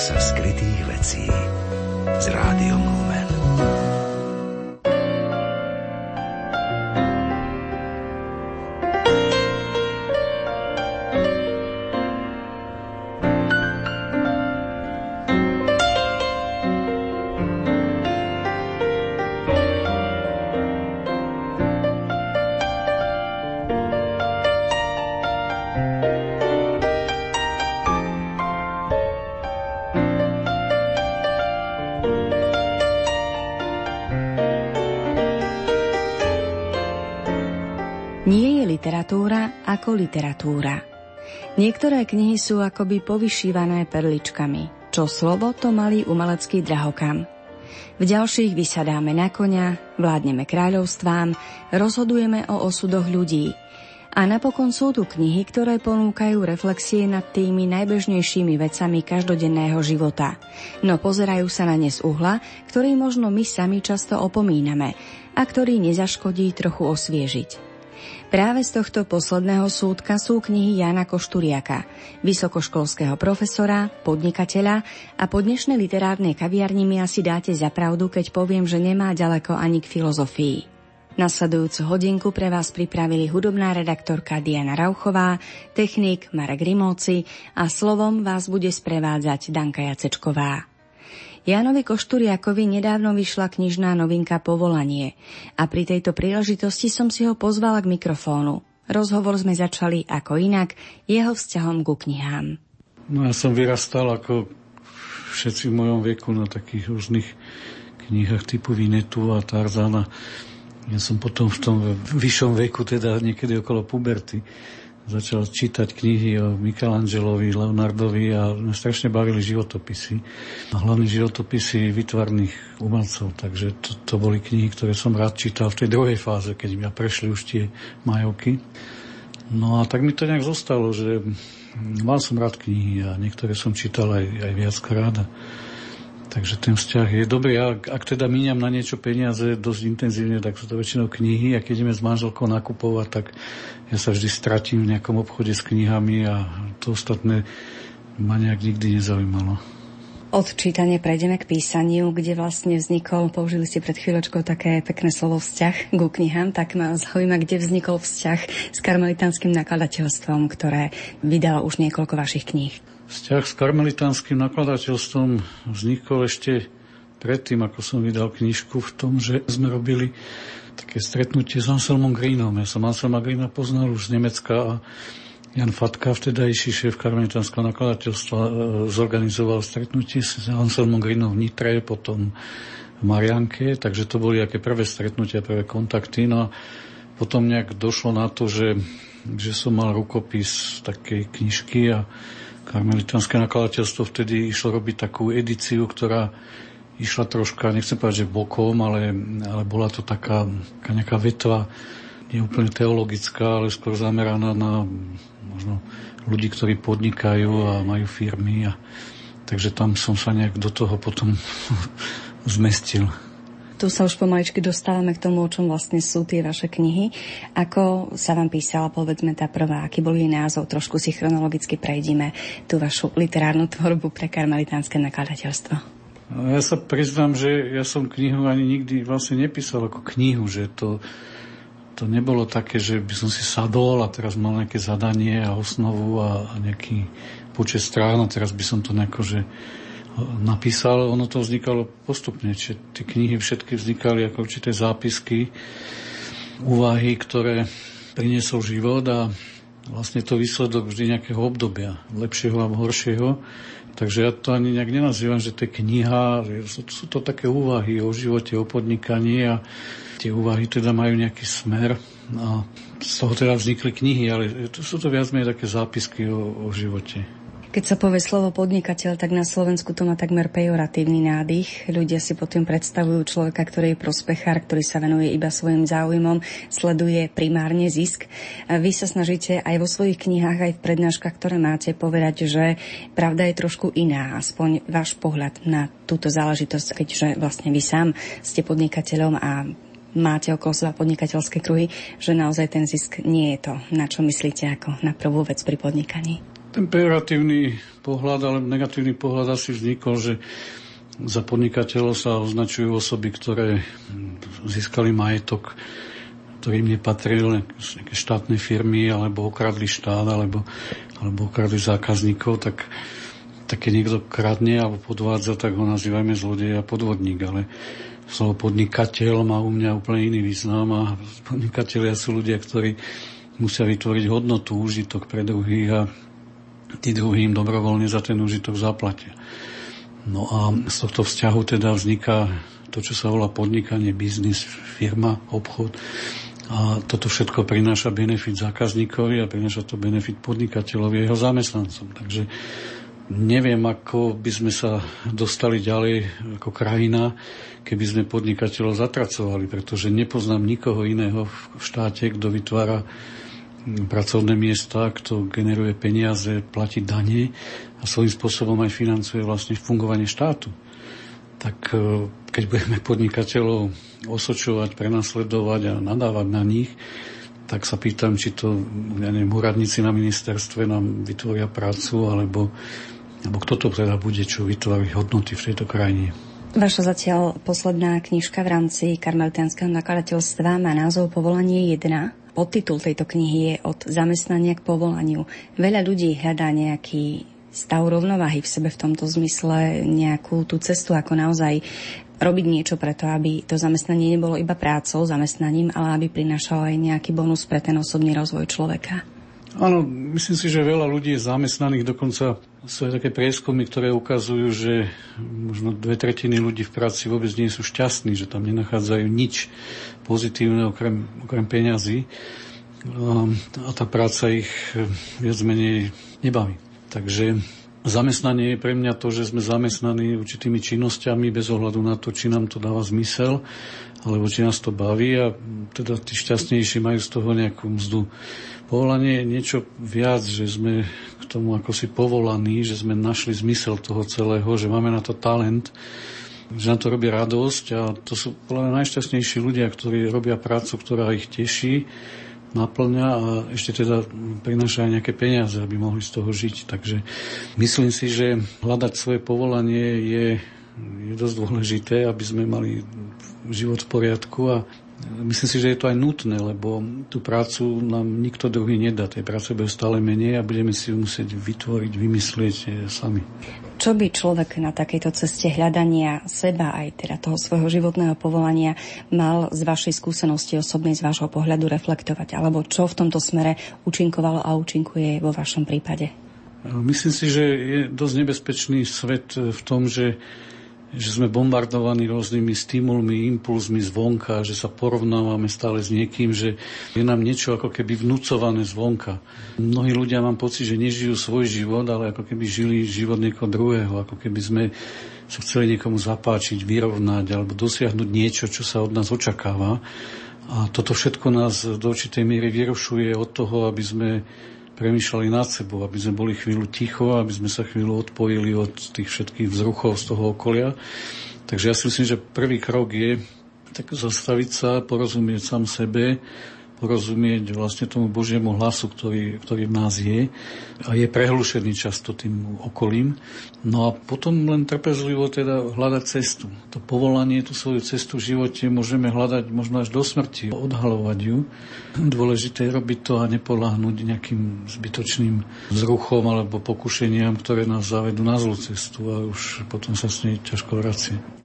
Sa skrytých vecí s rádiom Lumen. Literatúra. Niektoré knihy sú akoby povyšívané perličkami, čo slovo to malý umelecký drahokam. V ďalších vysadáme na konia, vládneme kráľovstvám, rozhodujeme o osudoch ľudí. A napokon sú tu knihy, ktoré ponúkajú reflexie nad tými najbežnejšími vecami každodenného života, no pozerajú sa na ne z uhla, ktorý možno my sami často opomíname a ktorý nezaškodí trochu osviežiť. Práve z tohto posledného súdka sú knihy Jana Košturiaka, vysokoškolského profesora, podnikateľa a po dnešnej literárnej kaviarni mi asi dáte za pravdu, keď poviem, že nemá ďaleko ani k filozofii. Nasledujúcu hodinku pre vás pripravili hudobná redaktorka Diana Rauchová, technik Marek Rimóci a slovom vás bude sprevádzať Danka Jacečková. Jánovi Košturiakovi nedávno vyšla knižná novinka Povolanie a pri tejto príležitosti som si ho pozvala k mikrofónu. Rozhovor sme začali ako inak, jeho vzťahom ku knihám. No ja som vyrastal ako všetci v mojom veku na takých rôznych knihách typu Vinetu a Tarzana. Ja som potom v tom vyššom veku, teda niekedy okolo puberty, začal čítať knihy o Michelangelovi, Leonardovi a mňa strašne bavili životopisy. A hlavne životopisy vytvarných umelcov, takže to, to boli knihy, ktoré som rád čítal v tej druhej fáze, keď mi prešli už tie majovky. No a tak mi to nejak zostalo, že mal som rád knihy a niektoré som čítal aj, aj viackrát. A Takže ten vzťah je dobrý. Ja, ak teda míňam na niečo peniaze dosť intenzívne, tak sú to väčšinou knihy a keď ideme s manželkou nakupovať, tak ja sa vždy stratím v nejakom obchode s knihami a to ostatné ma nejak nikdy nezaujímalo. Od čítania prejdeme k písaniu, kde vlastne vznikol, použili ste pred chvíľočkou také pekné slovo vzťah ku knihám, tak ma zaujíma, kde vznikol vzťah s karmelitánskym nakladateľstvom, ktoré vydalo už niekoľko vašich kníh. Vzťah s karmelitánskym nakladateľstvom vznikol ešte predtým, ako som vydal knižku v tom, že sme robili také stretnutie s Anselmom Greenom. Ja som Anselma Greena poznal už z Nemecka a Jan Fatka, vtedajší šéf karmelitánskeho nakladateľstva, e, zorganizoval stretnutie s Anselmom Greenom v Nitre, potom v Marianke, takže to boli aké prvé stretnutia, prvé kontakty. No a potom nejak došlo na to, že, že som mal rukopis takej knižky a Karmelitánske nakladateľstvo vtedy išlo robiť takú edíciu, ktorá išla troška, nechcem povedať, že bokom, ale, ale bola to taká, taká nejaká vetva, nie úplne teologická, ale skôr zameraná na možno ľudí, ktorí podnikajú a majú firmy. A, takže tam som sa nejak do toho potom zmestil. Tu sa už pomaličky dostávame k tomu, o čom vlastne sú tie vaše knihy. Ako sa vám písala, povedzme, tá prvá, aký bol jej názov, trošku si chronologicky prejdime tú vašu literárnu tvorbu pre karmelitánske nakladateľstvo. No, ja sa priznám, že ja som knihu ani nikdy vlastne nepísal ako knihu, že to, to nebolo také, že by som si sadol a teraz mal nejaké zadanie a osnovu a, a nejaký počet strán a teraz by som to nejako, že napísal, ono to vznikalo postupne. Čiže tie knihy všetky vznikali ako určité zápisky, úvahy, ktoré priniesol život a vlastne to výsledok vždy nejakého obdobia, lepšieho a horšieho. Takže ja to ani nejak nenazývam, že to je kniha, sú, sú to také úvahy o živote, o podnikaní a tie úvahy teda majú nejaký smer. A z toho teda vznikli knihy, ale sú to viac menej také zápisky o, o živote. Keď sa povie slovo podnikateľ, tak na Slovensku to má takmer pejoratívny nádych. Ľudia si potom predstavujú človeka, ktorý je prospechár, ktorý sa venuje iba svojim záujmom, sleduje primárne zisk. Vy sa snažíte aj vo svojich knihách, aj v prednáškach, ktoré máte, povedať, že pravda je trošku iná, aspoň váš pohľad na túto záležitosť, keďže vlastne vy sám ste podnikateľom a máte okolo seba podnikateľské kruhy, že naozaj ten zisk nie je to, na čo myslíte ako na prvú vec pri podnikaní. Ten pejoratívny pohľad, ale negatívny pohľad asi vznikol, že za podnikateľov sa označujú osoby, ktoré získali majetok, ktorým nepatril nejaké štátne firmy, alebo okradli štát, alebo, alebo okradli zákazníkov, tak, tak niekto kradne alebo podvádza, tak ho nazývajme zlodej a podvodník, ale slovo podnikateľ má u mňa úplne iný význam a podnikatelia sú ľudia, ktorí musia vytvoriť hodnotu, užitok pre druhých a tí druhým dobrovoľne za ten užitok zaplatia. No a z tohto vzťahu teda vzniká to, čo sa volá podnikanie, biznis, firma, obchod. A toto všetko prináša benefit zákazníkovi a prináša to benefit podnikateľovi a jeho zamestnancom. Takže neviem, ako by sme sa dostali ďalej ako krajina, keby sme podnikateľov zatracovali, pretože nepoznám nikoho iného v štáte, kto vytvára pracovné miesta, kto generuje peniaze, platí dane a svojím spôsobom aj financuje vlastne fungovanie štátu. Tak e, keď budeme podnikateľov osočovať, prenasledovať a nadávať na nich, tak sa pýtam, či to ja neviem, úradníci na ministerstve nám vytvoria prácu, alebo, alebo kto to teda bude, čo vytvorí hodnoty v tejto krajine. Vaša zatiaľ posledná knižka v rámci karmeltianského nakladateľstva má názov Povolanie 1 podtitul tejto knihy je od zamestnania k povolaniu. Veľa ľudí hľadá nejaký stav rovnováhy v sebe v tomto zmysle, nejakú tú cestu, ako naozaj robiť niečo preto, aby to zamestnanie nebolo iba prácou, zamestnaním, ale aby prinášalo aj nejaký bonus pre ten osobný rozvoj človeka. Áno, myslím si, že veľa ľudí je zamestnaných, dokonca sú aj také prieskumy, ktoré ukazujú, že možno dve tretiny ľudí v práci vôbec nie sú šťastní, že tam nenachádzajú nič pozitívne okrem, okrem peňazí a tá práca ich viac menej nebaví. Takže zamestnanie je pre mňa to, že sme zamestnaní určitými činnosťami bez ohľadu na to, či nám to dáva zmysel, alebo či nás to baví a teda tí šťastnejší majú z toho nejakú mzdu. Povolanie je niečo viac, že sme tomu ako si povolaní, že sme našli zmysel toho celého, že máme na to talent, že nám to robí radosť a to sú podľa najšťastnejší ľudia, ktorí robia prácu, ktorá ich teší, naplňa a ešte teda prináša aj nejaké peniaze, aby mohli z toho žiť. Takže myslím si, že hľadať svoje povolanie je, je dosť dôležité, aby sme mali život v poriadku a Myslím si, že je to aj nutné, lebo tú prácu nám nikto druhý nedá. Tej práce bude stále menej a budeme si ju musieť vytvoriť, vymyslieť eh, sami. Čo by človek na takejto ceste hľadania seba, aj teda toho svojho životného povolania, mal z vašej skúsenosti osobnej, z vášho pohľadu reflektovať? Alebo čo v tomto smere účinkovalo a účinkuje vo vašom prípade? Myslím si, že je dosť nebezpečný svet v tom, že že sme bombardovaní rôznymi stimulmi, impulzmi zvonka, že sa porovnávame stále s niekým, že je nám niečo ako keby vnúcované zvonka. Mnohí ľudia mám pocit, že nežijú svoj život, ale ako keby žili život niekoho druhého, ako keby sme sa chceli niekomu zapáčiť, vyrovnať alebo dosiahnuť niečo, čo sa od nás očakáva. A toto všetko nás do určitej miery vyrušuje od toho, aby sme premýšľali nad sebou, aby sme boli chvíľu ticho, aby sme sa chvíľu odpojili od tých všetkých vzruchov z toho okolia. Takže ja si myslím, že prvý krok je tak zastaviť sa, porozumieť sám sebe, porozumieť vlastne tomu Božiemu hlasu, ktorý, ktorý v nás je a je prehlušený často tým okolím. No a potom len trpezlivo teda hľadať cestu. To povolanie, tú svoju cestu v živote môžeme hľadať možno až do smrti, odhalovať ju. Dôležité je robiť to a nepolahnuť nejakým zbytočným vzruchom alebo pokušeniam, ktoré nás zavedú na zlú cestu a už potom sa s nej ťažko vracie.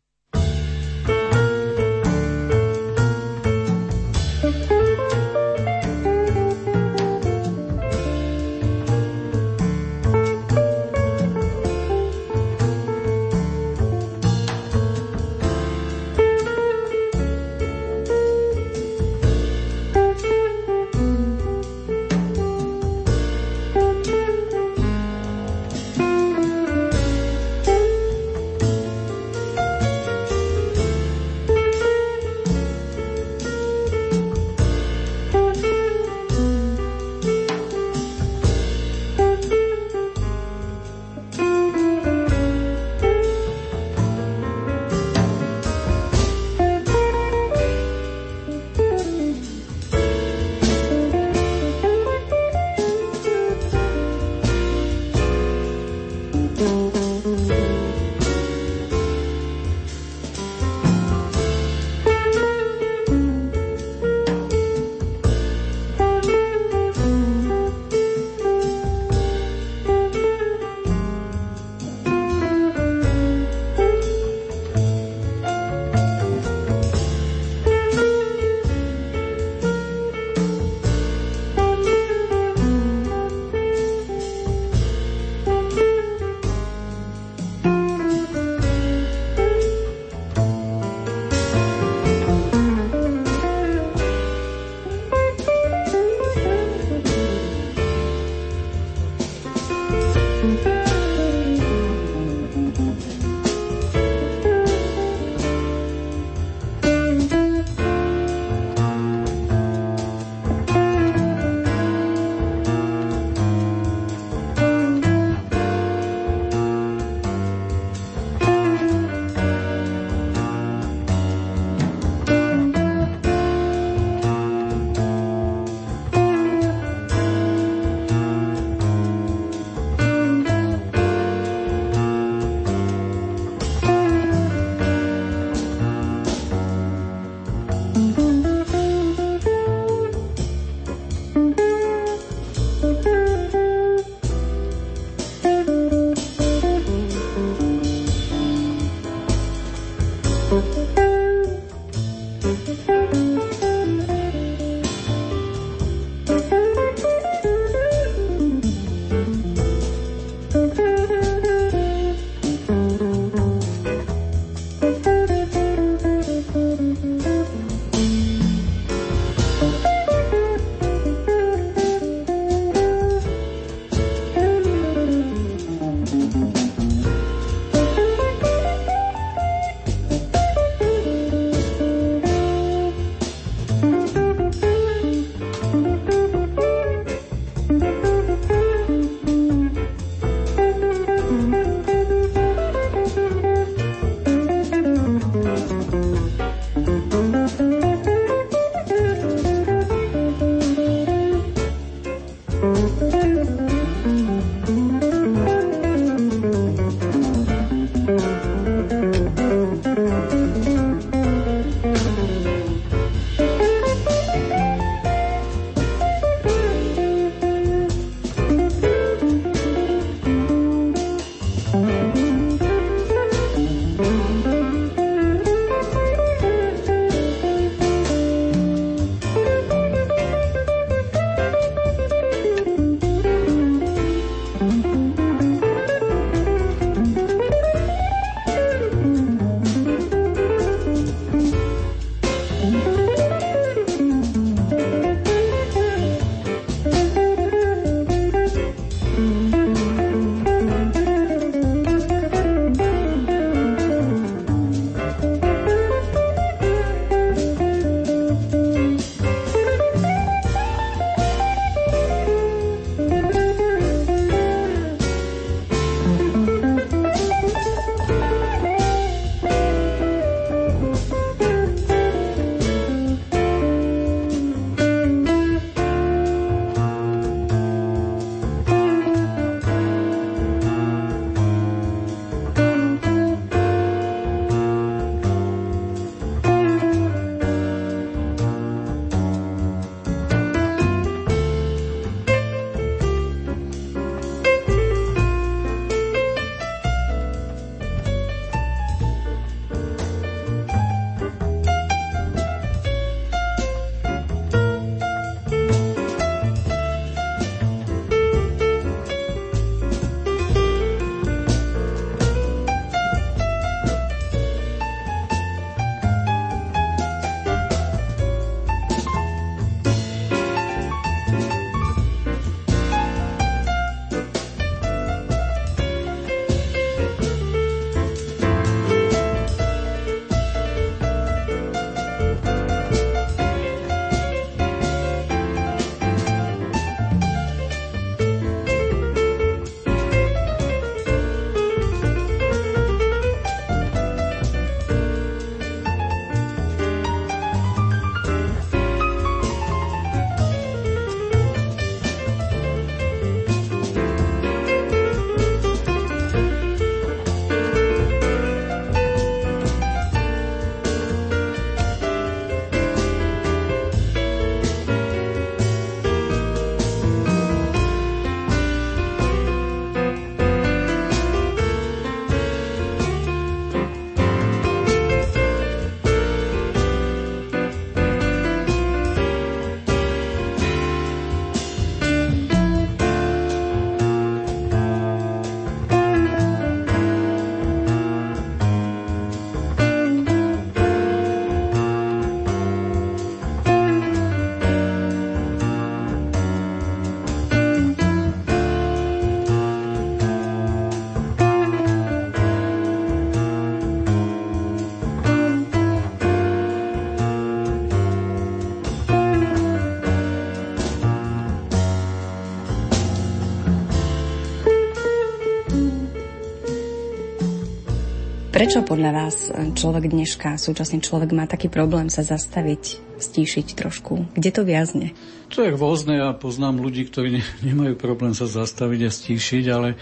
Prečo podľa vás človek dneška, súčasný človek má taký problém sa zastaviť, stíšiť trošku? Kde to viazne? To je rôzne. Ja poznám ľudí, ktorí nemajú problém sa zastaviť a stíšiť, ale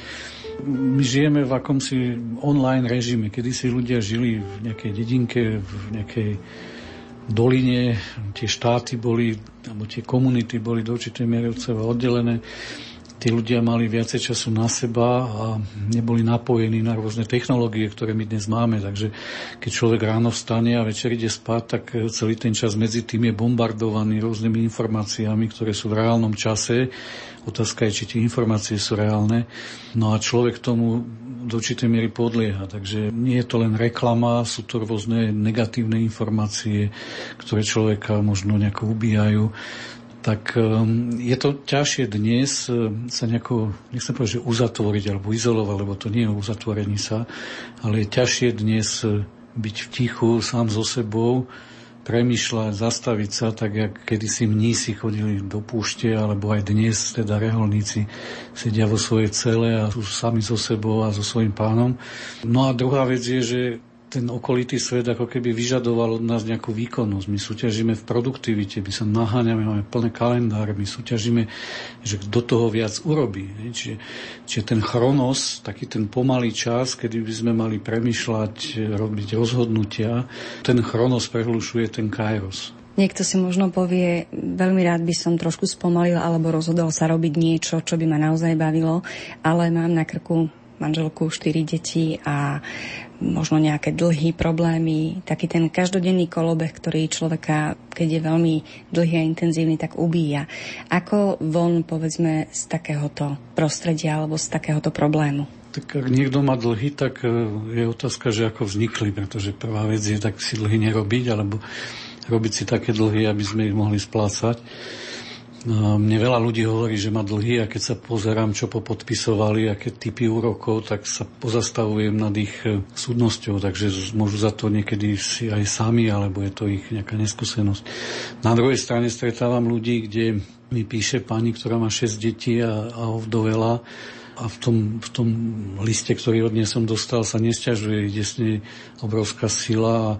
my žijeme v akomsi online režime, kedy si ľudia žili v nejakej dedinke, v nejakej doline, tie štáty boli, alebo tie komunity boli do určitej miery od seba oddelené tí ľudia mali viacej času na seba a neboli napojení na rôzne technológie, ktoré my dnes máme. Takže keď človek ráno vstane a večer ide spať, tak celý ten čas medzi tým je bombardovaný rôznymi informáciami, ktoré sú v reálnom čase. Otázka je, či tie informácie sú reálne. No a človek tomu do určitej miery podlieha. Takže nie je to len reklama, sú to rôzne negatívne informácie, ktoré človeka možno nejako ubíjajú tak ehm, je to ťažšie dnes ehm, sa nejako, nechcem povedať, že uzatvoriť alebo izolovať, lebo to nie je uzatvorení sa, ale je ťažšie dnes ehm, byť v tichu sám so sebou, premyšľať, zastaviť sa, tak jak kedysi mnísi chodili do púšte, alebo aj dnes teda reholníci sedia vo svojej cele a sú sami so sebou a so svojím pánom. No a druhá vec je, že ten okolitý svet ako keby vyžadoval od nás nejakú výkonnosť. My súťažíme v produktivite, my sa naháňame, máme plné kalendáre, my súťažíme, že kto toho viac urobí. Čiže, čiže ten chronos, taký ten pomalý čas, kedy by sme mali premyšľať, robiť rozhodnutia, ten chronos prehlušuje ten kairos. Niekto si možno povie, veľmi rád by som trošku spomalil alebo rozhodol sa robiť niečo, čo by ma naozaj bavilo, ale mám na krku manželku, štyri deti a možno nejaké dlhý problémy, taký ten každodenný kolobeh, ktorý človeka, keď je veľmi dlhý a intenzívny, tak ubíja. Ako von, povedzme, z takéhoto prostredia alebo z takéhoto problému? Tak ak niekto má dlhy, tak e, je otázka, že ako vznikli, pretože prvá vec je tak si dlhy nerobiť, alebo robiť si také dlhy, aby sme ich mohli splácať. No, mne veľa ľudí hovorí, že má dlhy a keď sa pozerám, čo popodpisovali, aké typy úrokov, tak sa pozastavujem nad ich e, súdnosťou, takže môžu za to niekedy si aj sami, alebo je to ich nejaká neskúsenosť. Na druhej strane stretávam ľudí, kde mi píše pani, ktorá má 6 detí a, a ovdovela a v tom, v tom liste, ktorý od nej som dostal, sa nesťažuje, ide s nej obrovská sila a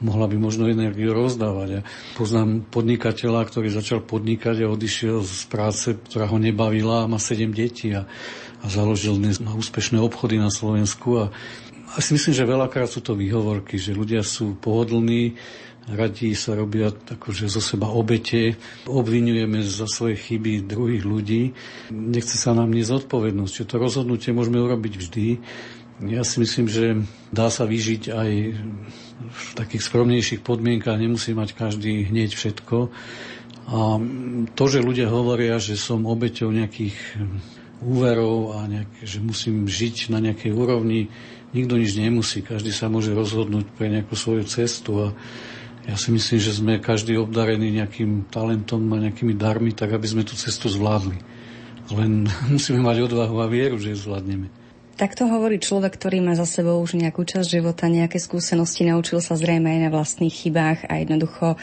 mohla by možno energiu rozdávať. Ja poznám podnikateľa, ktorý začal podnikať a odišiel z práce, ktorá ho nebavila a má sedem detí a, a založil dnes na úspešné obchody na Slovensku. A, a si myslím, že veľakrát sú to výhovorky, že ľudia sú pohodlní, radí sa robia akože zo seba obete, obvinujeme za svoje chyby druhých ľudí. Nechce sa nám nezodpovednosť, že to rozhodnutie môžeme urobiť vždy. Ja si myslím, že dá sa vyžiť aj v takých skromnejších podmienkach, nemusí mať každý hneď všetko. A to, že ľudia hovoria, že som obeťou nejakých úverov a nejak, že musím žiť na nejakej úrovni, nikto nič nemusí. Každý sa môže rozhodnúť pre nejakú svoju cestu a ja si myslím, že sme každý obdarený nejakým talentom a nejakými darmi, tak aby sme tú cestu zvládli. Len musíme mať odvahu a vieru, že ju zvládneme. Tak to hovorí človek, ktorý má za sebou už nejakú časť života, nejaké skúsenosti, naučil sa zrejme aj na vlastných chybách a jednoducho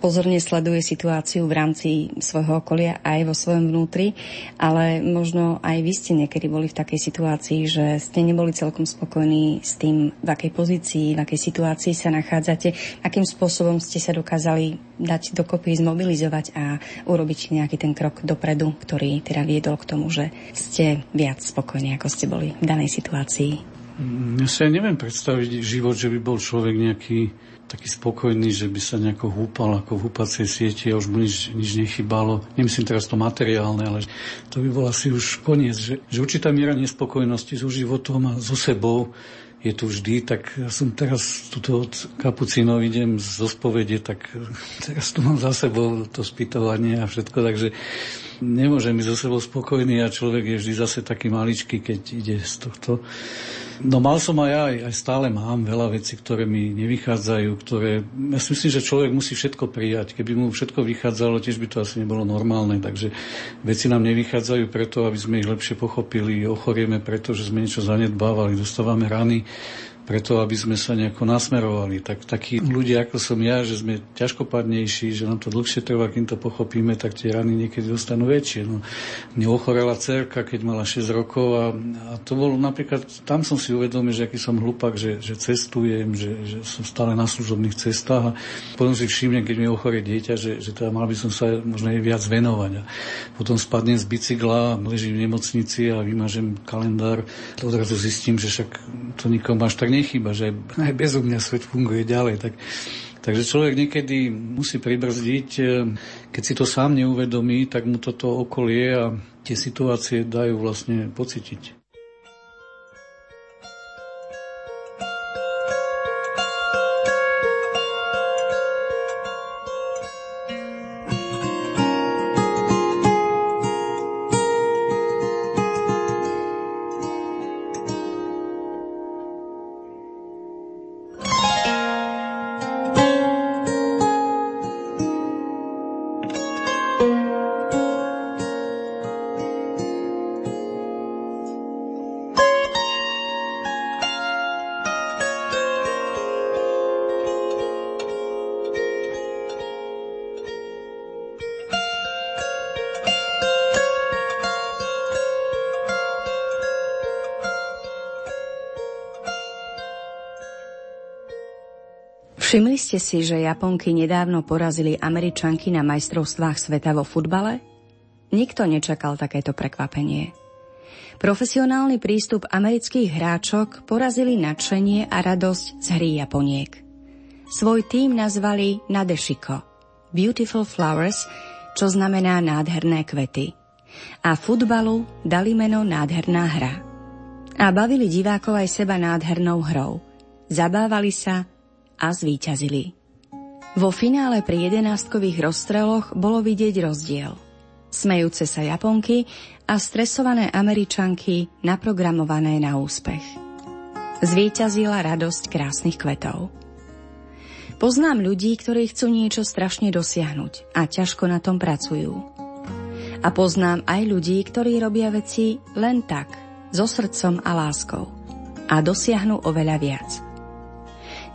pozorne sleduje situáciu v rámci svojho okolia aj vo svojom vnútri, ale možno aj vy ste niekedy boli v takej situácii, že ste neboli celkom spokojní s tým, v akej pozícii, v akej situácii sa nachádzate, akým spôsobom ste sa dokázali dať dokopy, zmobilizovať a urobiť nejaký ten krok dopredu, ktorý teda viedol k tomu, že ste viac spokojní, ako ste boli v danej situácii. Ja si aj neviem predstaviť život, že by bol človek nejaký taký spokojný, že by sa nejako húpal ako v húpacej sieti a už mu nič, nič nechybalo. Nemyslím teraz to materiálne, ale to by bol asi už koniec, že, že určitá miera nespokojnosti so životom a so sebou je tu vždy, tak ja som teraz tuto od kapucínov idem zo spovede, tak teraz tu mám za sebou to spýtovanie a všetko, takže nemôžem byť so sebou spokojný a človek je vždy zase taký maličký, keď ide z tohto No mal som aj ja, aj stále mám veľa vecí, ktoré mi nevychádzajú, ktoré... Ja si myslím, že človek musí všetko prijať. Keby mu všetko vychádzalo, tiež by to asi nebolo normálne. Takže veci nám nevychádzajú preto, aby sme ich lepšie pochopili. Ochorieme preto, že sme niečo zanedbávali, dostávame rany preto, aby sme sa nejako nasmerovali. Tak, takí ľudia, ako som ja, že sme ťažkopadnejší, že nám to dlhšie trvá, kým to pochopíme, tak tie rany niekedy dostanú väčšie. No, mne ochorela cerka, keď mala 6 rokov a, a to bolo napríklad, tam som si uvedomil, že aký som hlupak, že, že cestujem, že, že som stále na služobných cestách a potom si všimnem, keď mi ochorie dieťa, že, že teda mal by som sa možno aj viac venovať. A potom spadnem z bicykla, ležím v nemocnici a vymažem kalendár, odrazu zistím, že však to nikomu až tak nechyba, že aj bez mňa svet funguje ďalej. Tak, takže človek niekedy musí pribrzdiť, e, keď si to sám neuvedomí, tak mu toto okolie a tie situácie dajú vlastne pocitiť. Si, že Japonky nedávno porazili Američanky na majstrovstvách sveta vo futbale? Nikto nečakal takéto prekvapenie. Profesionálny prístup amerických hráčok porazili nadšenie a radosť z hry Japoniek. Svoj tým nazvali Nadeshiko, Beautiful Flowers, čo znamená nádherné kvety. A futbalu dali meno Nádherná hra. A bavili divákov aj seba nádhernou hrou. Zabávali sa, a zvíťazili. Vo finále pri jedenáskových rozstreloch bolo vidieť rozdiel. Smejúce sa Japonky a stresované Američanky naprogramované na úspech. Zvíťazila radosť krásnych kvetov. Poznám ľudí, ktorí chcú niečo strašne dosiahnuť a ťažko na tom pracujú. A poznám aj ľudí, ktorí robia veci len tak, so srdcom a láskou a dosiahnu oveľa viac –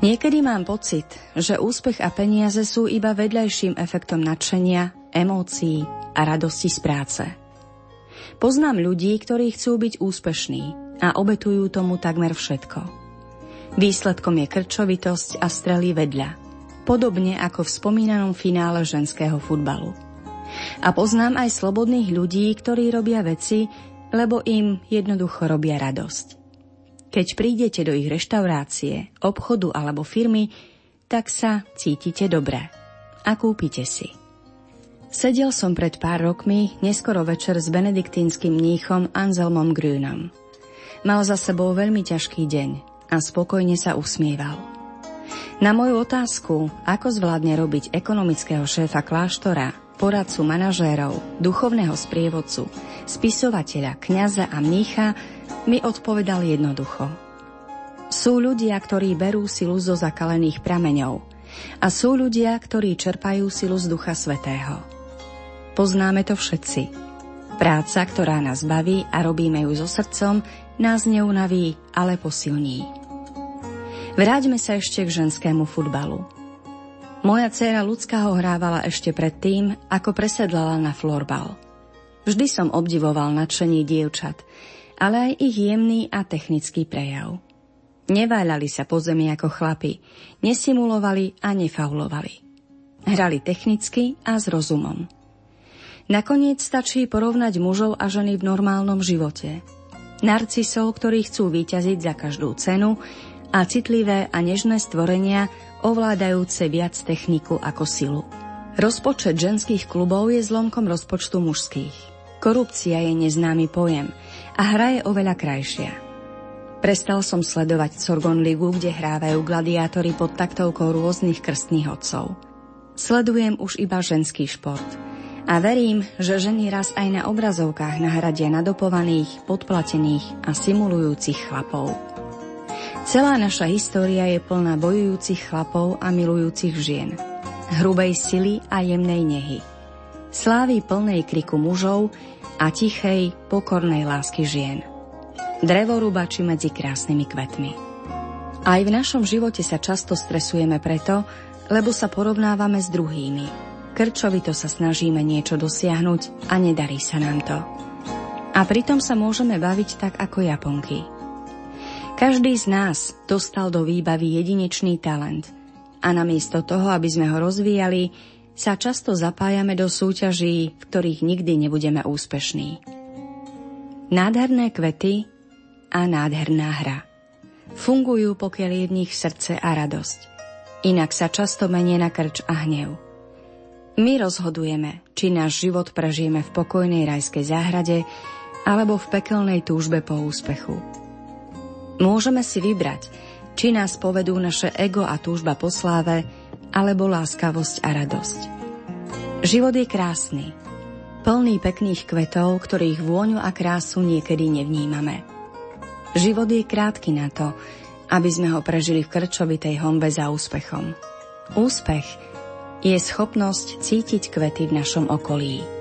Niekedy mám pocit, že úspech a peniaze sú iba vedľajším efektom nadšenia, emócií a radosti z práce. Poznám ľudí, ktorí chcú byť úspešní a obetujú tomu takmer všetko. Výsledkom je krčovitosť a strely vedľa, podobne ako v spomínanom finále ženského futbalu. A poznám aj slobodných ľudí, ktorí robia veci, lebo im jednoducho robia radosť. Keď prídete do ich reštaurácie, obchodu alebo firmy, tak sa cítite dobre a kúpite si. Sedel som pred pár rokmi neskoro večer s benediktínskym mníchom Anselmom Grünom. Mal za sebou veľmi ťažký deň a spokojne sa usmieval. Na moju otázku, ako zvládne robiť ekonomického šéfa kláštora, poradcu manažérov, duchovného sprievodcu, spisovateľa, kňaza a mnícha, mi odpovedal jednoducho. Sú ľudia, ktorí berú silu zo zakalených prameňov a sú ľudia, ktorí čerpajú silu z Ducha Svetého. Poznáme to všetci. Práca, ktorá nás baví a robíme ju so srdcom, nás neunaví, ale posilní. Vráťme sa ešte k ženskému futbalu. Moja dcéra ľudská ho hrávala ešte predtým, ako presedlala na florbal. Vždy som obdivoval nadšení dievčat, ale aj ich jemný a technický prejav. Neváľali sa po zemi ako chlapi, nesimulovali a nefaulovali. Hrali technicky a s rozumom. Nakoniec stačí porovnať mužov a ženy v normálnom živote. Narcisov, ktorí chcú vyťaziť za každú cenu a citlivé a nežné stvorenia, ovládajúce viac techniku ako silu. Rozpočet ženských klubov je zlomkom rozpočtu mužských. Korupcia je neznámy pojem – a hra je oveľa krajšia. Prestal som sledovať Sorgon Ligu, kde hrávajú gladiátori pod taktovkou rôznych krstných odcov. Sledujem už iba ženský šport a verím, že ženy raz aj na obrazovkách nahradia nadopovaných, podplatených a simulujúcich chlapov. Celá naša história je plná bojujúcich chlapov a milujúcich žien. Hrubej sily a jemnej nehy. Slávy plnej kriku mužov a tichej, pokornej lásky žien. Drevorúbači medzi krásnymi kvetmi. Aj v našom živote sa často stresujeme preto, lebo sa porovnávame s druhými. Krčovito sa snažíme niečo dosiahnuť a nedarí sa nám to. A pritom sa môžeme baviť tak ako Japonky. Každý z nás dostal do výbavy jedinečný talent a namiesto toho, aby sme ho rozvíjali, sa často zapájame do súťaží, v ktorých nikdy nebudeme úspešní. Nádherné kvety a nádherná hra. Fungujú, pokiaľ je v nich srdce a radosť. Inak sa často menie na krč a hnev. My rozhodujeme, či náš život prežijeme v pokojnej rajskej záhrade alebo v pekelnej túžbe po úspechu. Môžeme si vybrať, či nás povedú naše ego a túžba po sláve, alebo láskavosť a radosť. Život je krásny, plný pekných kvetov, ktorých vôňu a krásu niekedy nevnímame. Život je krátky na to, aby sme ho prežili v krčovitej honbe za úspechom. Úspech je schopnosť cítiť kvety v našom okolí.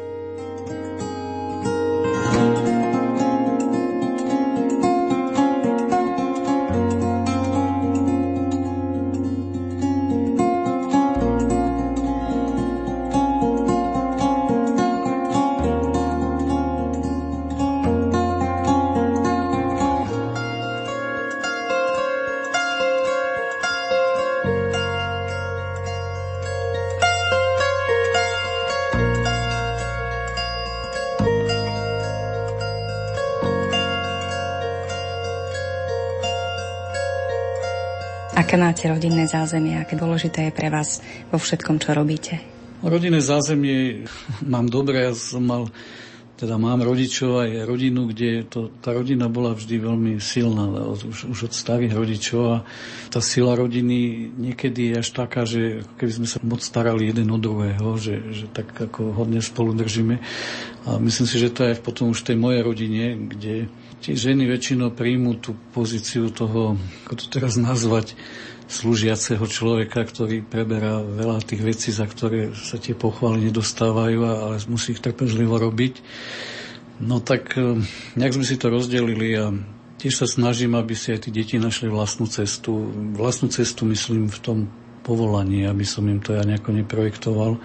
Máte rodinné zázemie, aké dôležité je pre vás vo všetkom, čo robíte? Rodinné zázemie mám dobré, ja som mal teda mám rodičov aj rodinu, kde to, tá rodina bola vždy veľmi silná, už, už od starých rodičov a tá sila rodiny niekedy je až taká, že keby sme sa moc starali jeden od druhého, že, že tak ako hodne spolu držíme. A myslím si, že to je potom už v tej mojej rodine, kde tie ženy väčšinou príjmu tú pozíciu toho, ako to teraz nazvať, slúžiaceho človeka, ktorý preberá veľa tých vecí, za ktoré sa tie pochvály nedostávajú, ale musí ich trpezlivo robiť. No tak e, nejak sme si to rozdelili a tiež sa snažím, aby si aj tí deti našli vlastnú cestu. Vlastnú cestu myslím v tom povolaní, aby som im to ja nejako neprojektoval.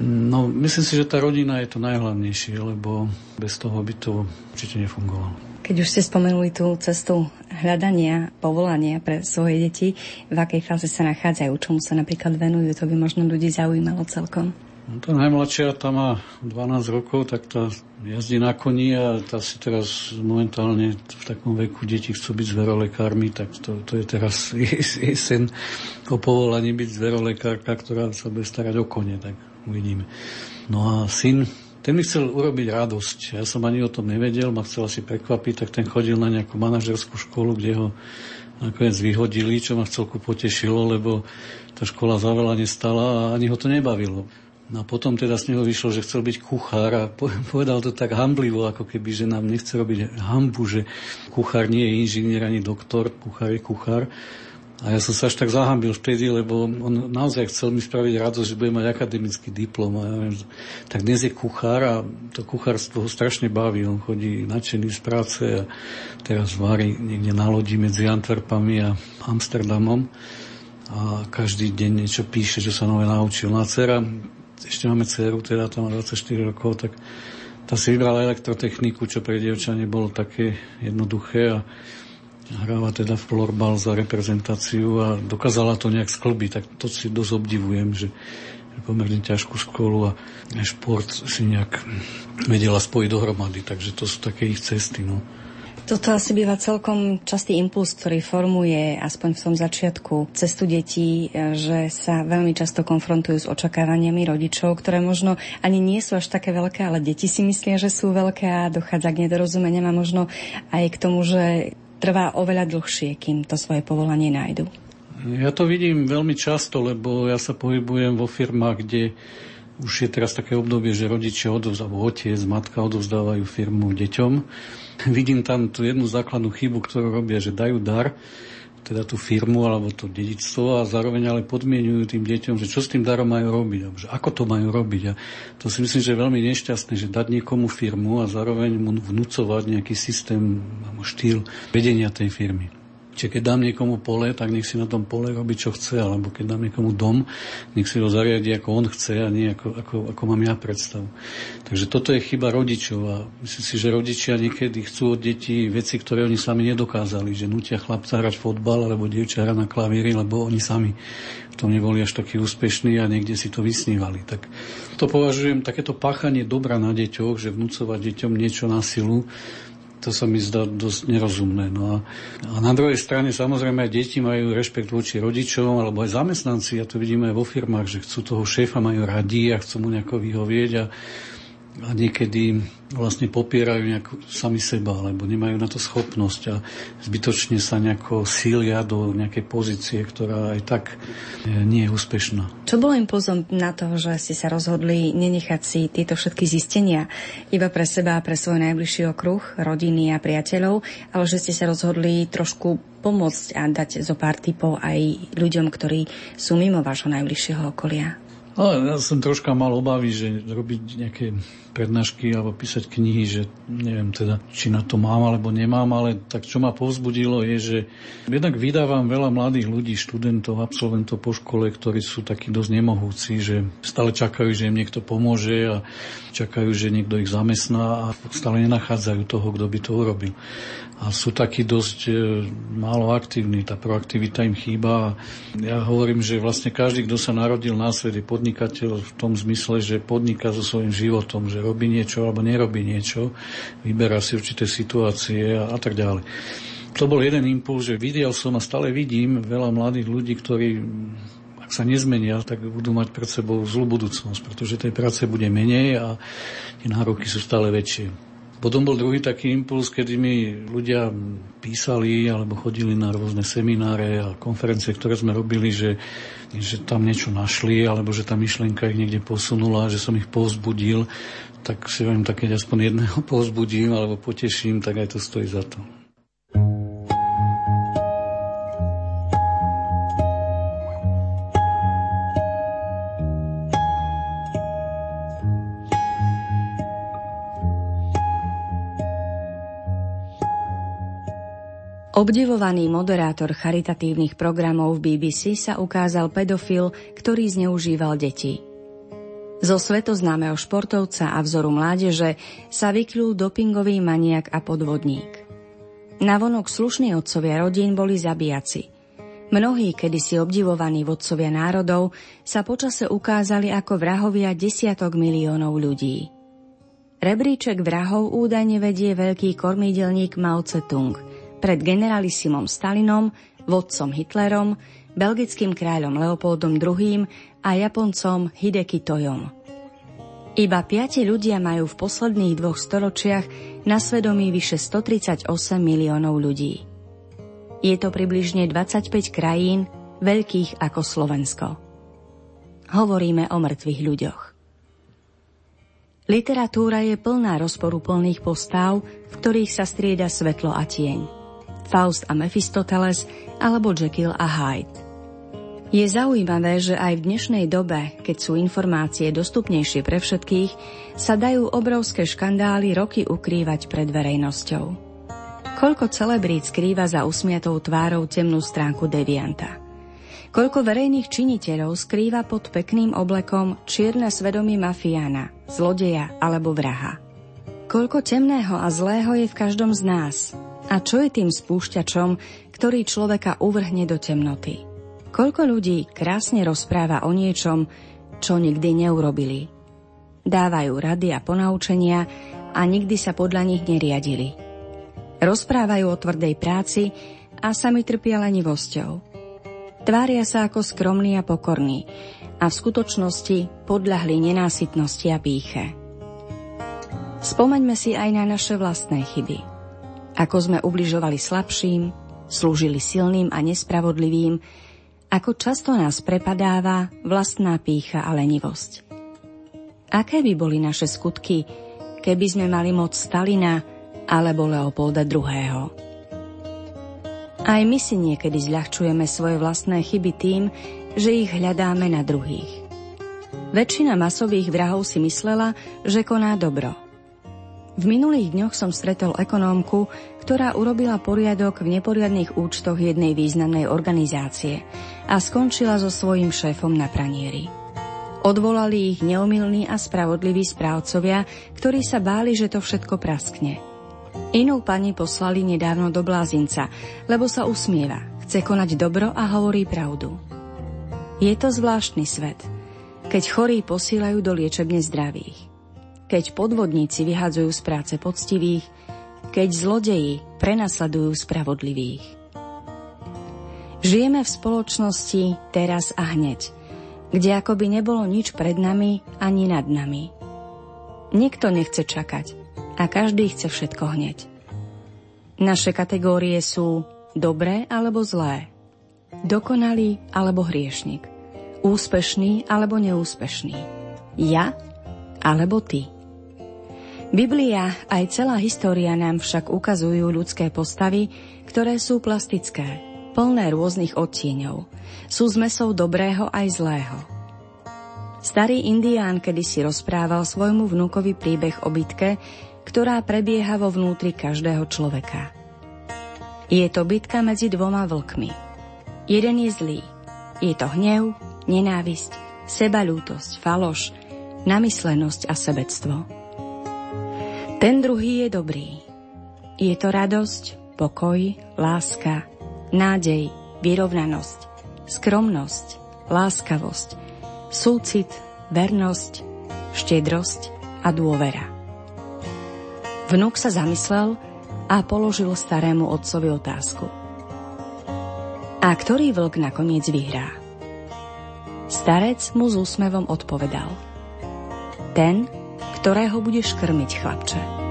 No, myslím si, že tá rodina je to najhlavnejšie, lebo bez toho by to určite nefungovalo. Keď už ste spomenuli tú cestu hľadania, povolania pre svoje deti, v akej fáze sa nachádzajú, čomu sa napríklad venujú, to by možno ľudí zaujímalo celkom. No, tá najmladšia, tá má 12 rokov, tak tá jazdí na koni a tá si teraz momentálne v takom veku deti chcú byť zverolekármi, tak to, to je teraz jej sen o povolaní byť zverolekárka, ktorá sa bude starať o kone, tak uvidíme. No a syn ten mi chcel urobiť radosť. Ja som ani o tom nevedel, ma chcel asi prekvapiť, tak ten chodil na nejakú manažerskú školu, kde ho nakoniec vyhodili, čo ma celku potešilo, lebo tá škola za veľa nestala a ani ho to nebavilo. No a potom teda z neho vyšlo, že chcel byť kuchár a povedal to tak hamblivo, ako keby, že nám nechce robiť hambu, že kuchár nie je inžinier ani doktor, kuchár je kuchár. A ja som sa až tak zahambil vtedy, lebo on naozaj chcel mi spraviť radosť, že bude mať akademický diplom. A ja viem, tak dnes je kuchár a to kuchárstvo ho strašne baví. On chodí nadšený z práce a teraz varí niekde na lodi medzi Antwerpami a Amsterdamom a každý deň niečo píše, čo sa nové naučil. No a dcera, ešte máme dceru, teda tam má 24 rokov, tak tá si vybrala elektrotechniku, čo pre dievča nebolo také jednoduché a hráva teda florbal za reprezentáciu a dokázala to nejak sklbiť, tak to si dosť obdivujem, že pomerne ťažkú školu a šport si nejak vedela spojiť dohromady, takže to sú také ich cesty. No. Toto asi býva celkom častý impuls, ktorý formuje aspoň v tom začiatku cestu detí, že sa veľmi často konfrontujú s očakávaniami rodičov, ktoré možno ani nie sú až také veľké, ale deti si myslia, že sú veľké a dochádza k nedorozumeniam a možno aj k tomu, že trvá oveľa dlhšie, kým to svoje povolanie nájdu. Ja to vidím veľmi často, lebo ja sa pohybujem vo firmách, kde už je teraz také obdobie, že rodičia odovzdávajú, otec, matka odovzdávajú firmu deťom. Vidím tam tú jednu základnú chybu, ktorú robia, že dajú dar teda tú firmu alebo to dedičstvo a zároveň ale podmienujú tým deťom, že čo s tým darom majú robiť, že ako to majú robiť. A to si myslím, že je veľmi nešťastné, že dať niekomu firmu a zároveň mu vnúcovať nejaký systém alebo štýl vedenia tej firmy. Čiže keď dám niekomu pole, tak nech si na tom pole robí, čo chce, alebo keď dám niekomu dom, nech si ho zariadi, ako on chce a nie ako, ako, ako mám ja predstavu. Takže toto je chyba rodičov a myslím si, že rodičia niekedy chcú od detí veci, ktoré oni sami nedokázali, že nutia chlapca hrať fotbal alebo dievča hrať na klavíri, lebo oni sami v tom neboli až takí úspešní a niekde si to vysnívali. Tak to považujem takéto páchanie dobra na deťoch, že vnúcovať deťom niečo na silu, to sa mi zdá dosť nerozumné. No a, a na druhej strane samozrejme aj deti majú rešpekt voči rodičom alebo aj zamestnanci, ja to vidíme aj vo firmách, že chcú toho šéfa, majú radi a chcú mu nejako vyhovieť a a niekedy vlastne popierajú nejako sami seba, alebo nemajú na to schopnosť a zbytočne sa nejako sília do nejakej pozície, ktorá aj tak e, nie je úspešná. Čo bolo impulzom na to, že ste sa rozhodli nenechať si tieto všetky zistenia iba pre seba a pre svoj najbližší okruh, rodiny a priateľov, ale že ste sa rozhodli trošku pomôcť a dať zo pár typov aj ľuďom, ktorí sú mimo vášho najbližšieho okolia? Ale ja som troška mal obavy, že robiť nejaké prednášky alebo písať knihy, že neviem teda, či na to mám alebo nemám, ale tak čo ma povzbudilo je, že jednak vydávam veľa mladých ľudí, študentov, absolventov po škole, ktorí sú takí dosť nemohúci, že stále čakajú, že im niekto pomôže a čakajú, že niekto ich zamestná a stále nenachádzajú toho, kto by to urobil a sú takí dosť e, málo aktívni, tá proaktivita im chýba. Ja hovorím, že vlastne každý, kto sa narodil na svet, je podnikateľ v tom zmysle, že podniká so svojím životom, že robí niečo alebo nerobí niečo, vyberá si určité situácie a, a tak ďalej. To bol jeden impuls, že videl som a stále vidím veľa mladých ľudí, ktorí ak sa nezmenia, tak budú mať pred sebou zlú budúcnosť, pretože tej práce bude menej a tie nároky sú stále väčšie. Potom bol druhý taký impuls, kedy mi ľudia písali alebo chodili na rôzne semináre a konferencie, ktoré sme robili, že, že tam niečo našli alebo že tá myšlienka ich niekde posunula, že som ich povzbudil. Tak si viem, tak keď aspoň jedného povzbudím alebo poteším, tak aj to stojí za to. Obdivovaný moderátor charitatívnych programov v BBC sa ukázal pedofil, ktorý zneužíval deti. Zo svetoznámeho športovca a vzoru mládeže sa vykľul dopingový maniak a podvodník. Navonok slušní otcovia rodín boli zabíjaci. Mnohí kedysi obdivovaní vodcovia národov sa počase ukázali ako vrahovia desiatok miliónov ľudí. Rebríček vrahov údajne vedie veľký kormidelník Mao Tse-tung – pred generalisimom Stalinom, vodcom Hitlerom, belgickým kráľom Leopoldom II a Japoncom Hideki Tojom. Iba piati ľudia majú v posledných dvoch storočiach na svedomí vyše 138 miliónov ľudí. Je to približne 25 krajín, veľkých ako Slovensko. Hovoríme o mŕtvych ľuďoch. Literatúra je plná rozporúplných postav, v ktorých sa strieda svetlo a tieň. Faust a Mephistopheles alebo Jekyll a Hyde. Je zaujímavé, že aj v dnešnej dobe, keď sú informácie dostupnejšie pre všetkých, sa dajú obrovské škandály roky ukrývať pred verejnosťou. Koľko celebrít skrýva za usmiatou tvárou temnú stránku devianta. Koľko verejných činiteľov skrýva pod pekným oblekom čierne svedomie mafiána, zlodeja alebo vraha. Koľko temného a zlého je v každom z nás, a čo je tým spúšťačom, ktorý človeka uvrhne do temnoty? Koľko ľudí krásne rozpráva o niečom, čo nikdy neurobili? Dávajú rady a ponaučenia a nikdy sa podľa nich neriadili. Rozprávajú o tvrdej práci a sami trpia lenivosťou. Tvária sa ako skromní a pokorní a v skutočnosti podľahli nenásytnosti a píche. Spomeňme si aj na naše vlastné chyby – ako sme ubližovali slabším, slúžili silným a nespravodlivým, ako často nás prepadáva vlastná pícha a lenivosť. Aké by boli naše skutky, keby sme mali moc Stalina alebo Leopolda II. Aj my si niekedy zľahčujeme svoje vlastné chyby tým, že ich hľadáme na druhých. Väčšina masových vrahov si myslela, že koná dobro – V minulých dňoch som stretol ekonómku, ktorá urobila poriadok v neporiadných účtoch jednej významnej organizácie a skončila so svojím šéfom na pranieri. Odvolali ich neomilní a spravodliví správcovia, ktorí sa báli, že to všetko praskne. Inú pani poslali nedávno do blázinca, lebo sa usmieva, chce konať dobro a hovorí pravdu. Je to zvláštny svet, keď chorí posílajú do liečebne zdravých keď podvodníci vyhadzujú z práce poctivých, keď zlodeji prenasledujú spravodlivých. Žijeme v spoločnosti teraz a hneď, kde akoby nebolo nič pred nami ani nad nami. Nikto nechce čakať a každý chce všetko hneď. Naše kategórie sú dobré alebo zlé, dokonalý alebo hriešnik, úspešný alebo neúspešný, ja alebo ty. Biblia aj celá história nám však ukazujú ľudské postavy, ktoré sú plastické, plné rôznych odtieňov. Sú zmesou dobrého aj zlého. Starý indián kedysi rozprával svojmu vnúkovi príbeh o bitke, ktorá prebieha vo vnútri každého človeka. Je to bitka medzi dvoma vlkmi. Jeden je zlý. Je to hnev, nenávisť, sebalútosť, faloš, namyslenosť a sebectvo. Ten druhý je dobrý. Je to radosť, pokoj, láska, nádej, vyrovnanosť, skromnosť, láskavosť, súcit, vernosť, štedrosť a dôvera. Vnúk sa zamyslel a položil starému otcovi otázku. A ktorý vlk nakoniec vyhrá? Starec mu s úsmevom odpovedal. Ten, ktorého budeš krmiť, chlapče.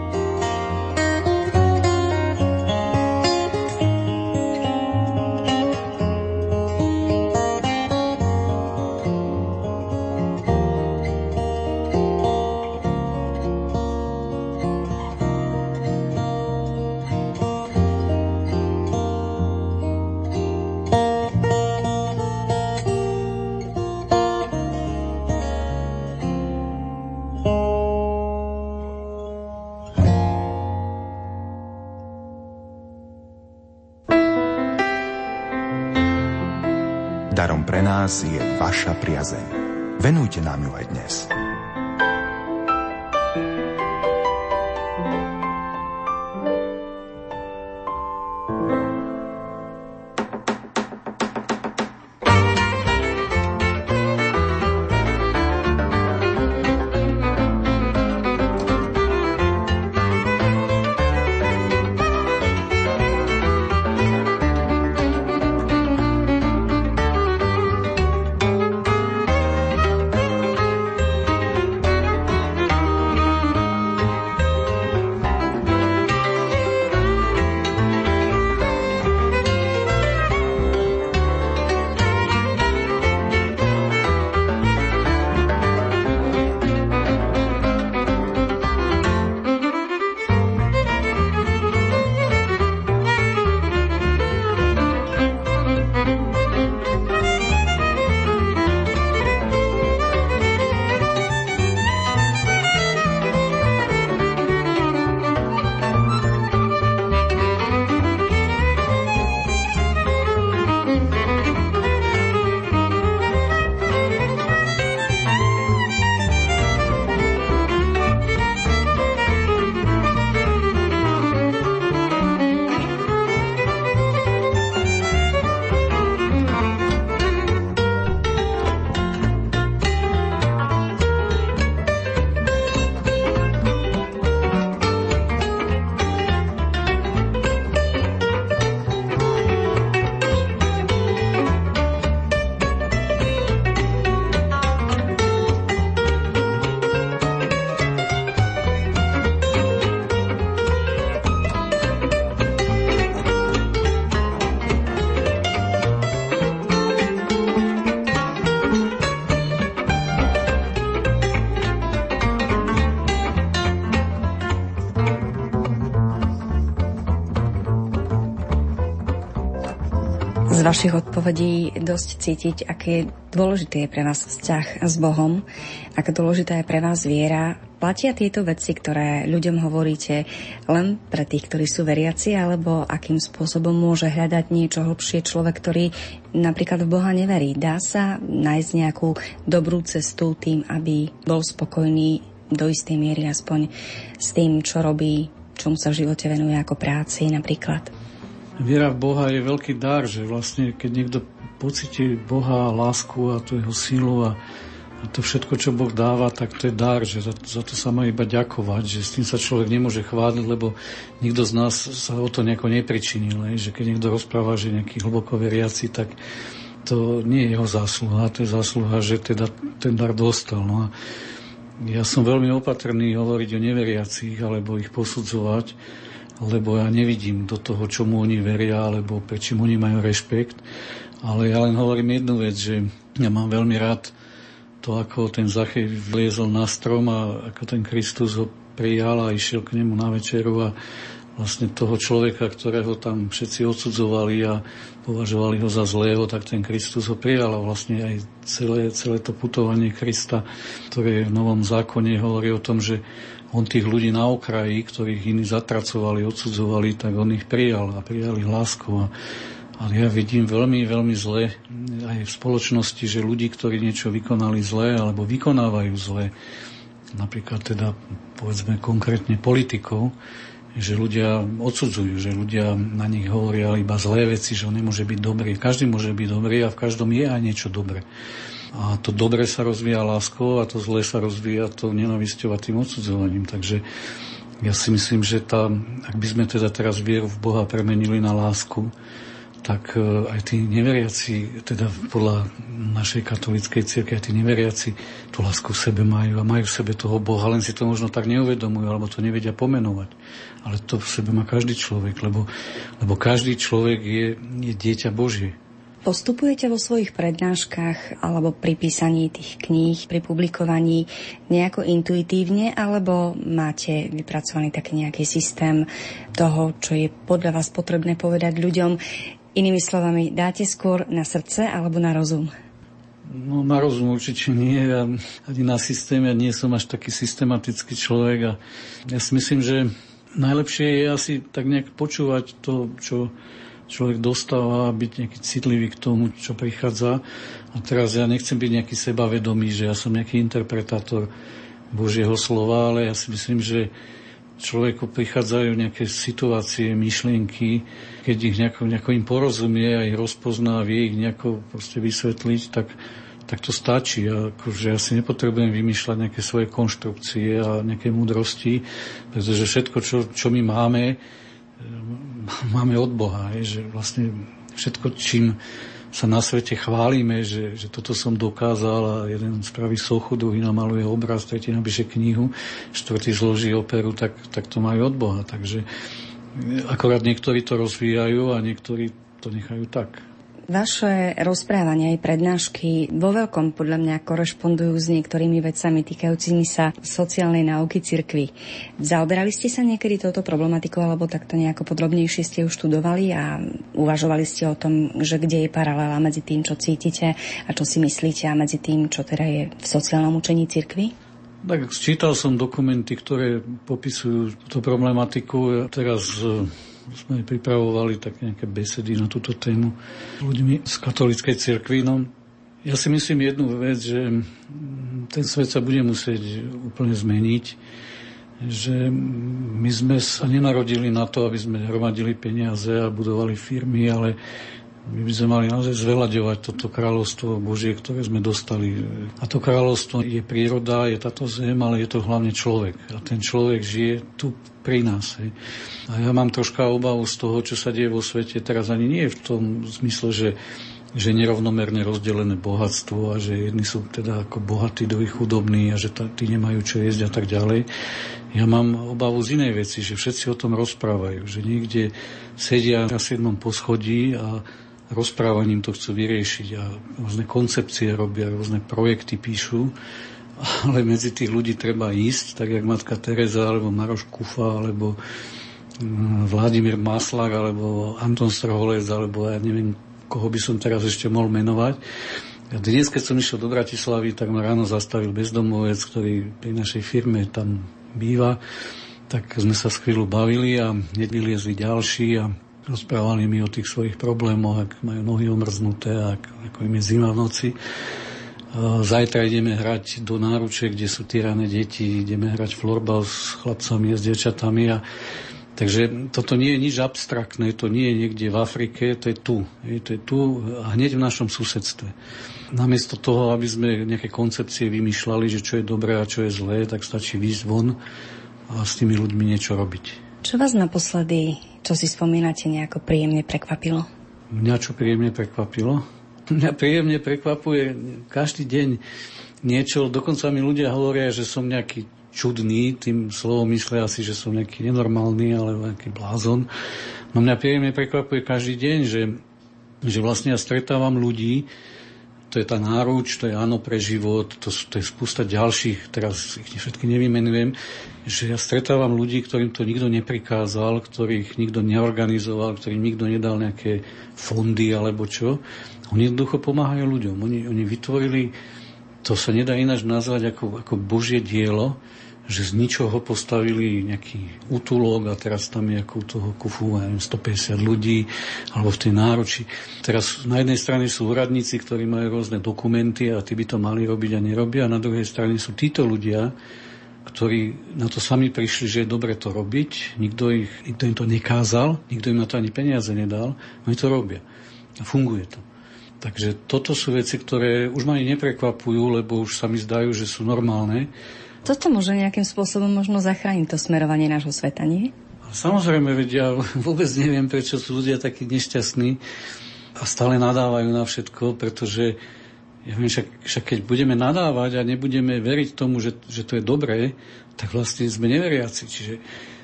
Nás je vaša priazeň. Venujte nám ju aj dnes. Vašich odpovedí dosť cítiť, aké dôležitý je pre vás vzťah s Bohom, aká dôležitá je pre vás viera, Platia tieto veci, ktoré ľuďom hovoríte len pre tých, ktorí sú veriaci, alebo akým spôsobom môže hľadať niečo hlbšie človek, ktorý napríklad v Boha neverí? Dá sa nájsť nejakú dobrú cestu tým, aby bol spokojný do istej miery aspoň s tým, čo robí, čomu sa v živote venuje ako práci napríklad? Viera v Boha je veľký dar, že vlastne keď niekto pocíti Boha, lásku a tú jeho sílu a a to všetko, čo Boh dáva, tak to je dar, že za, za to sa má iba ďakovať, že s tým sa človek nemôže chváliť, lebo nikto z nás sa o to nejako nepričinil. Že keď niekto rozpráva, že nejaký hlboko veriaci, tak to nie je jeho zásluha, to je zásluha, že teda ten dar dostal. No a ja som veľmi opatrný hovoriť o neveriacich alebo ich posudzovať, lebo ja nevidím do toho, čomu oni veria, alebo prečím oni majú rešpekt. Ale ja len hovorím jednu vec, že ja mám veľmi rád to, ako ten Zachej vliezol na strom a ako ten Kristus ho prijal a išiel k nemu na večeru a vlastne toho človeka, ktorého tam všetci odsudzovali a považovali ho za zlého, tak ten Kristus ho prijal a vlastne aj celé, celé to putovanie Krista, ktoré v Novom zákone hovorí o tom, že on tých ľudí na okraji, ktorých iní zatracovali, odsudzovali, tak on ich prijal a prijali láskou. A ale ja vidím veľmi, veľmi zle aj v spoločnosti, že ľudí, ktorí niečo vykonali zle alebo vykonávajú zle, napríklad teda povedzme konkrétne politikov, že ľudia odsudzujú, že ľudia na nich hovoria iba zlé veci, že on nemôže byť dobrý. Každý môže byť dobrý a v každom je aj niečo dobré. A to dobre sa rozvíja láskou a to zlé sa rozvíja to nenavisťou a tým odsudzovaním. Takže ja si myslím, že tá, ak by sme teda teraz vieru v Boha premenili na lásku, tak e, aj tí neveriaci, teda podľa našej katolíckej cirkvi, aj tí neveriaci tú lásku v sebe majú a majú v sebe toho Boha, len si to možno tak neuvedomujú, alebo to nevedia pomenovať. Ale to v sebe má každý človek, lebo, lebo každý človek je, je dieťa Božie. Postupujete vo svojich prednáškach alebo pri písaní tých kníh, pri publikovaní nejako intuitívne, alebo máte vypracovaný taký nejaký systém toho, čo je podľa vás potrebné povedať ľuďom? Inými slovami, dáte skôr na srdce alebo na rozum? No na rozum určite nie, ja, ani na systém, ja nie som až taký systematický človek a ja si myslím, že najlepšie je asi tak nejak počúvať to, čo človek dostáva, byť nejaký citlivý k tomu, čo prichádza. A teraz ja nechcem byť nejaký sebavedomý, že ja som nejaký interpretátor Božieho slova, ale ja si myslím, že človeku prichádzajú nejaké situácie, myšlienky, keď ich nejako, nejako im porozumie a ich rozpozná, vie ich nejako proste vysvetliť, tak, tak to stačí. A akože ja si nepotrebujem vymýšľať nejaké svoje konštrukcie a nejaké múdrosti, pretože všetko, čo, čo my máme, máme od Boha. Je, že vlastne všetko, čím sa na svete chválime, že, že toto som dokázal a jeden spraví sochu, druhý namaluje obraz, tretí napíše knihu, štvrtý zloží operu, tak, tak to majú od Boha. Takže akorát niektorí to rozvíjajú a niektorí to nechajú tak. Vaše rozprávania aj prednášky vo veľkom podľa mňa korešpondujú s niektorými vecami týkajúcimi sa sociálnej náuky cirkvy. Zaoberali ste sa niekedy touto problematikou alebo takto nejako podrobnejšie ste ju študovali a uvažovali ste o tom, že kde je paralela medzi tým, čo cítite a čo si myslíte a medzi tým, čo teda je v sociálnom učení cirkvy? Tak čítal som dokumenty, ktoré popisujú túto problematiku. Teraz sme pripravovali tak nejaké besedy na túto tému ľuďmi z katolíckej cirkvi. No, ja si myslím jednu vec, že ten svet sa bude musieť úplne zmeniť, že my sme sa nenarodili na to, aby sme hromadili peniaze a budovali firmy, ale my by sme mali naozaj zveľaďovať toto kráľovstvo Božie, ktoré sme dostali. A to kráľovstvo je príroda, je táto zem, ale je to hlavne človek. A ten človek žije tu pri nás. Hej. A ja mám troška obavu z toho, čo sa deje vo svete. Teraz ani nie v tom zmysle, že že nerovnomerne rozdelené bohatstvo a že jedni sú teda ako bohatí, druhí chudobní a že tí nemajú čo jesť a tak ďalej. Ja mám obavu z inej veci, že všetci o tom rozprávajú, že niekde sedia na siedmom poschodí a rozprávaním to chcú vyriešiť a rôzne koncepcie robia, rôzne projekty píšu, ale medzi tých ľudí treba ísť, tak jak matka Teresa, alebo Maroš Kufa, alebo mm, Vladimír Maslak, alebo Anton Strholec, alebo ja neviem, koho by som teraz ešte mohol menovať. Dnes, keď som išiel do Bratislavy, tak ma ráno zastavil bezdomovec, ktorý pri našej firme tam býva. Tak sme sa chvíľu bavili a hneď vyliezli ďalší a rozprávali mi o tých svojich problémoch, ak majú nohy omrznuté, ak, ako im je zima v noci. Zajtra ideme hrať do náruče, kde sú tyrané deti, ideme hrať florbal s chlapcami a s dievčatami a Takže toto nie je nič abstraktné, to nie je niekde v Afrike, to je tu. Je, to je tu a hneď v našom susedstve. Namiesto toho, aby sme nejaké koncepcie vymýšľali, že čo je dobré a čo je zlé, tak stačí výjsť von a s tými ľuďmi niečo robiť. Čo vás naposledy, čo si spomínate, nejako príjemne prekvapilo? Mňa čo príjemne prekvapilo? Mňa príjemne prekvapuje každý deň niečo, dokonca mi ľudia hovoria, že som nejaký čudný, tým slovom myslia asi, že som nejaký nenormálny alebo nejaký blázon. No mňa príjemne prekvapuje každý deň, že, že vlastne ja stretávam ľudí, to je tá náruč, to je áno pre život, to, to je spústa ďalších, teraz ich všetky nevymenujem, že ja stretávam ľudí, ktorým to nikto neprikázal, ktorých nikto neorganizoval, ktorým nikto nedal nejaké fondy alebo čo. Oni jednoducho pomáhajú ľuďom. Oni, oni vytvorili, to sa nedá ináč nazvať ako, ako Božie dielo, že z ničoho postavili nejaký útulok a teraz tam je ako u toho kufu neviem, 150 ľudí alebo v tej nároči. Teraz na jednej strane sú úradníci, ktorí majú rôzne dokumenty a tí by to mali robiť a nerobia a na druhej strane sú títo ľudia, ktorí na to sami prišli, že je dobre to robiť, nikto, ich, nikto im to nekázal, nikto im na to ani peniaze nedal, oni to robia. A funguje to. Takže toto sú veci, ktoré už ma ani neprekvapujú, lebo už sa mi zdajú, že sú normálne toto môže nejakým spôsobom možno zachrániť to smerovanie nášho sveta, nie? Samozrejme, veď ja vôbec neviem, prečo sú ľudia takí nešťastní a stále nadávajú na všetko, pretože ja viem, však, však keď budeme nadávať a nebudeme veriť tomu, že, že to je dobré, tak vlastne sme neveriaci. Čiže,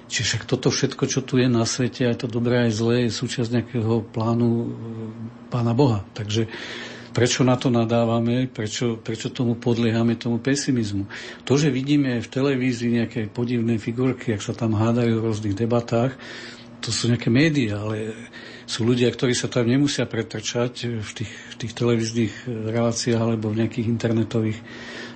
čiže však toto všetko, čo tu je na svete, aj to dobré, aj zlé, je súčasť nejakého plánu e, Pána Boha. Takže Prečo na to nadávame, prečo, prečo tomu podliehame, tomu pesimizmu. To, že vidíme v televízii nejaké podivné figurky, ak sa tam hádajú v rôznych debatách, to sú nejaké médiá, ale sú ľudia, ktorí sa tam nemusia pretrčať v tých, v tých televíznych reláciách alebo v nejakých internetových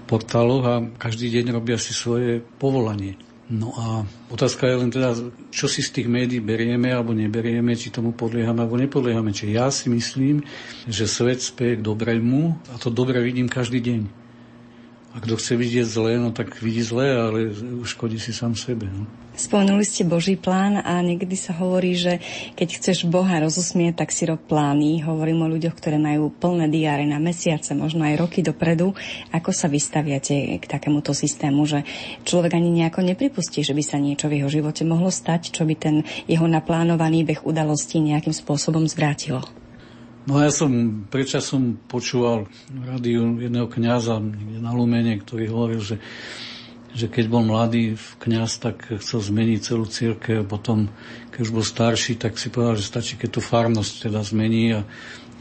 portáloch a každý deň robia si svoje povolanie. No a otázka je len teda, čo si z tých médií berieme alebo neberieme, či tomu podliehame alebo nepodliehame. Čiže ja si myslím, že svet speje k dobrému a to dobre vidím každý deň. A kto chce vidieť zlé, no tak vidí zlé, ale uškodí si sám sebe. No. Spomenuli ste Boží plán a niekedy sa hovorí, že keď chceš Boha rozosmieť, tak si rob plány. Hovorím o ľuďoch, ktoré majú plné diáre na mesiace, možno aj roky dopredu. Ako sa vystaviate k takémuto systému, že človek ani nejako nepripustí, že by sa niečo v jeho živote mohlo stať, čo by ten jeho naplánovaný beh udalostí nejakým spôsobom zvrátilo? No ja som predčasom počúval rádiu jedného kniaza na Lumene, ktorý hovoril, že že keď bol mladý kňaz, tak chcel zmeniť celú církev. Potom, keď už bol starší, tak si povedal, že stačí, keď tú farnosť teda zmení a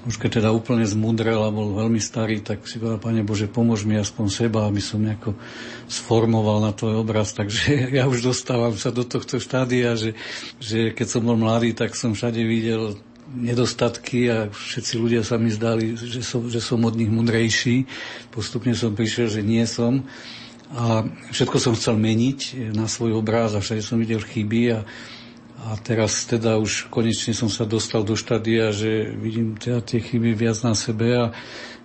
už keď teda úplne zmudrel a bol veľmi starý, tak si povedal, Pane Bože, pomôž mi aspoň seba, aby som nejako sformoval na tvoj obraz. Takže ja už dostávam sa do tohto štádia, že, že keď som bol mladý, tak som všade videl nedostatky a všetci ľudia sa mi zdali, že som, že som od nich mudrejší. Postupne som prišiel, že nie som. A všetko som chcel meniť na svoj obráz a všade som videl chyby a, a teraz teda už konečne som sa dostal do štádia, že vidím teda tie chyby viac na sebe a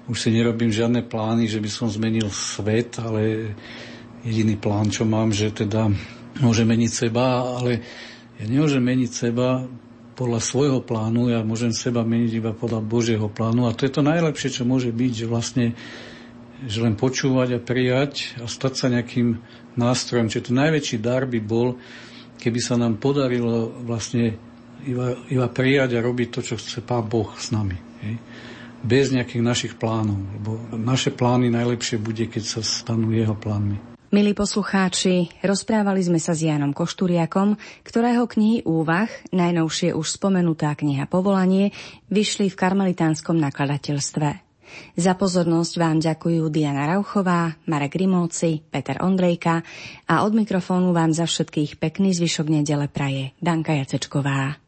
už si nerobím žiadne plány, že by som zmenil svet, ale jediný plán, čo mám, že teda môžem meniť seba, ale ja nemôžem meniť seba podľa svojho plánu, ja môžem seba meniť iba podľa Božieho plánu a to je to najlepšie, čo môže byť, že vlastne že len počúvať a prijať a stať sa nejakým nástrojom. Čiže to najväčší dar by bol, keby sa nám podarilo vlastne iba, iba prijať a robiť to, čo chce Pán Boh s nami. Hej? Bez nejakých našich plánov. Lebo naše plány najlepšie bude, keď sa stanú jeho plánmi. Milí poslucháči, rozprávali sme sa s Janom Košturiakom, ktorého knihy úvah, najnovšie už spomenutá kniha Povolanie, vyšli v karmelitánskom nakladateľstve. Za pozornosť vám ďakujú Diana Rauchová, Marek Rimovci, Peter Ondrejka a od mikrofónu vám za všetkých pekný zvyšok nedele praje Danka Jacečková.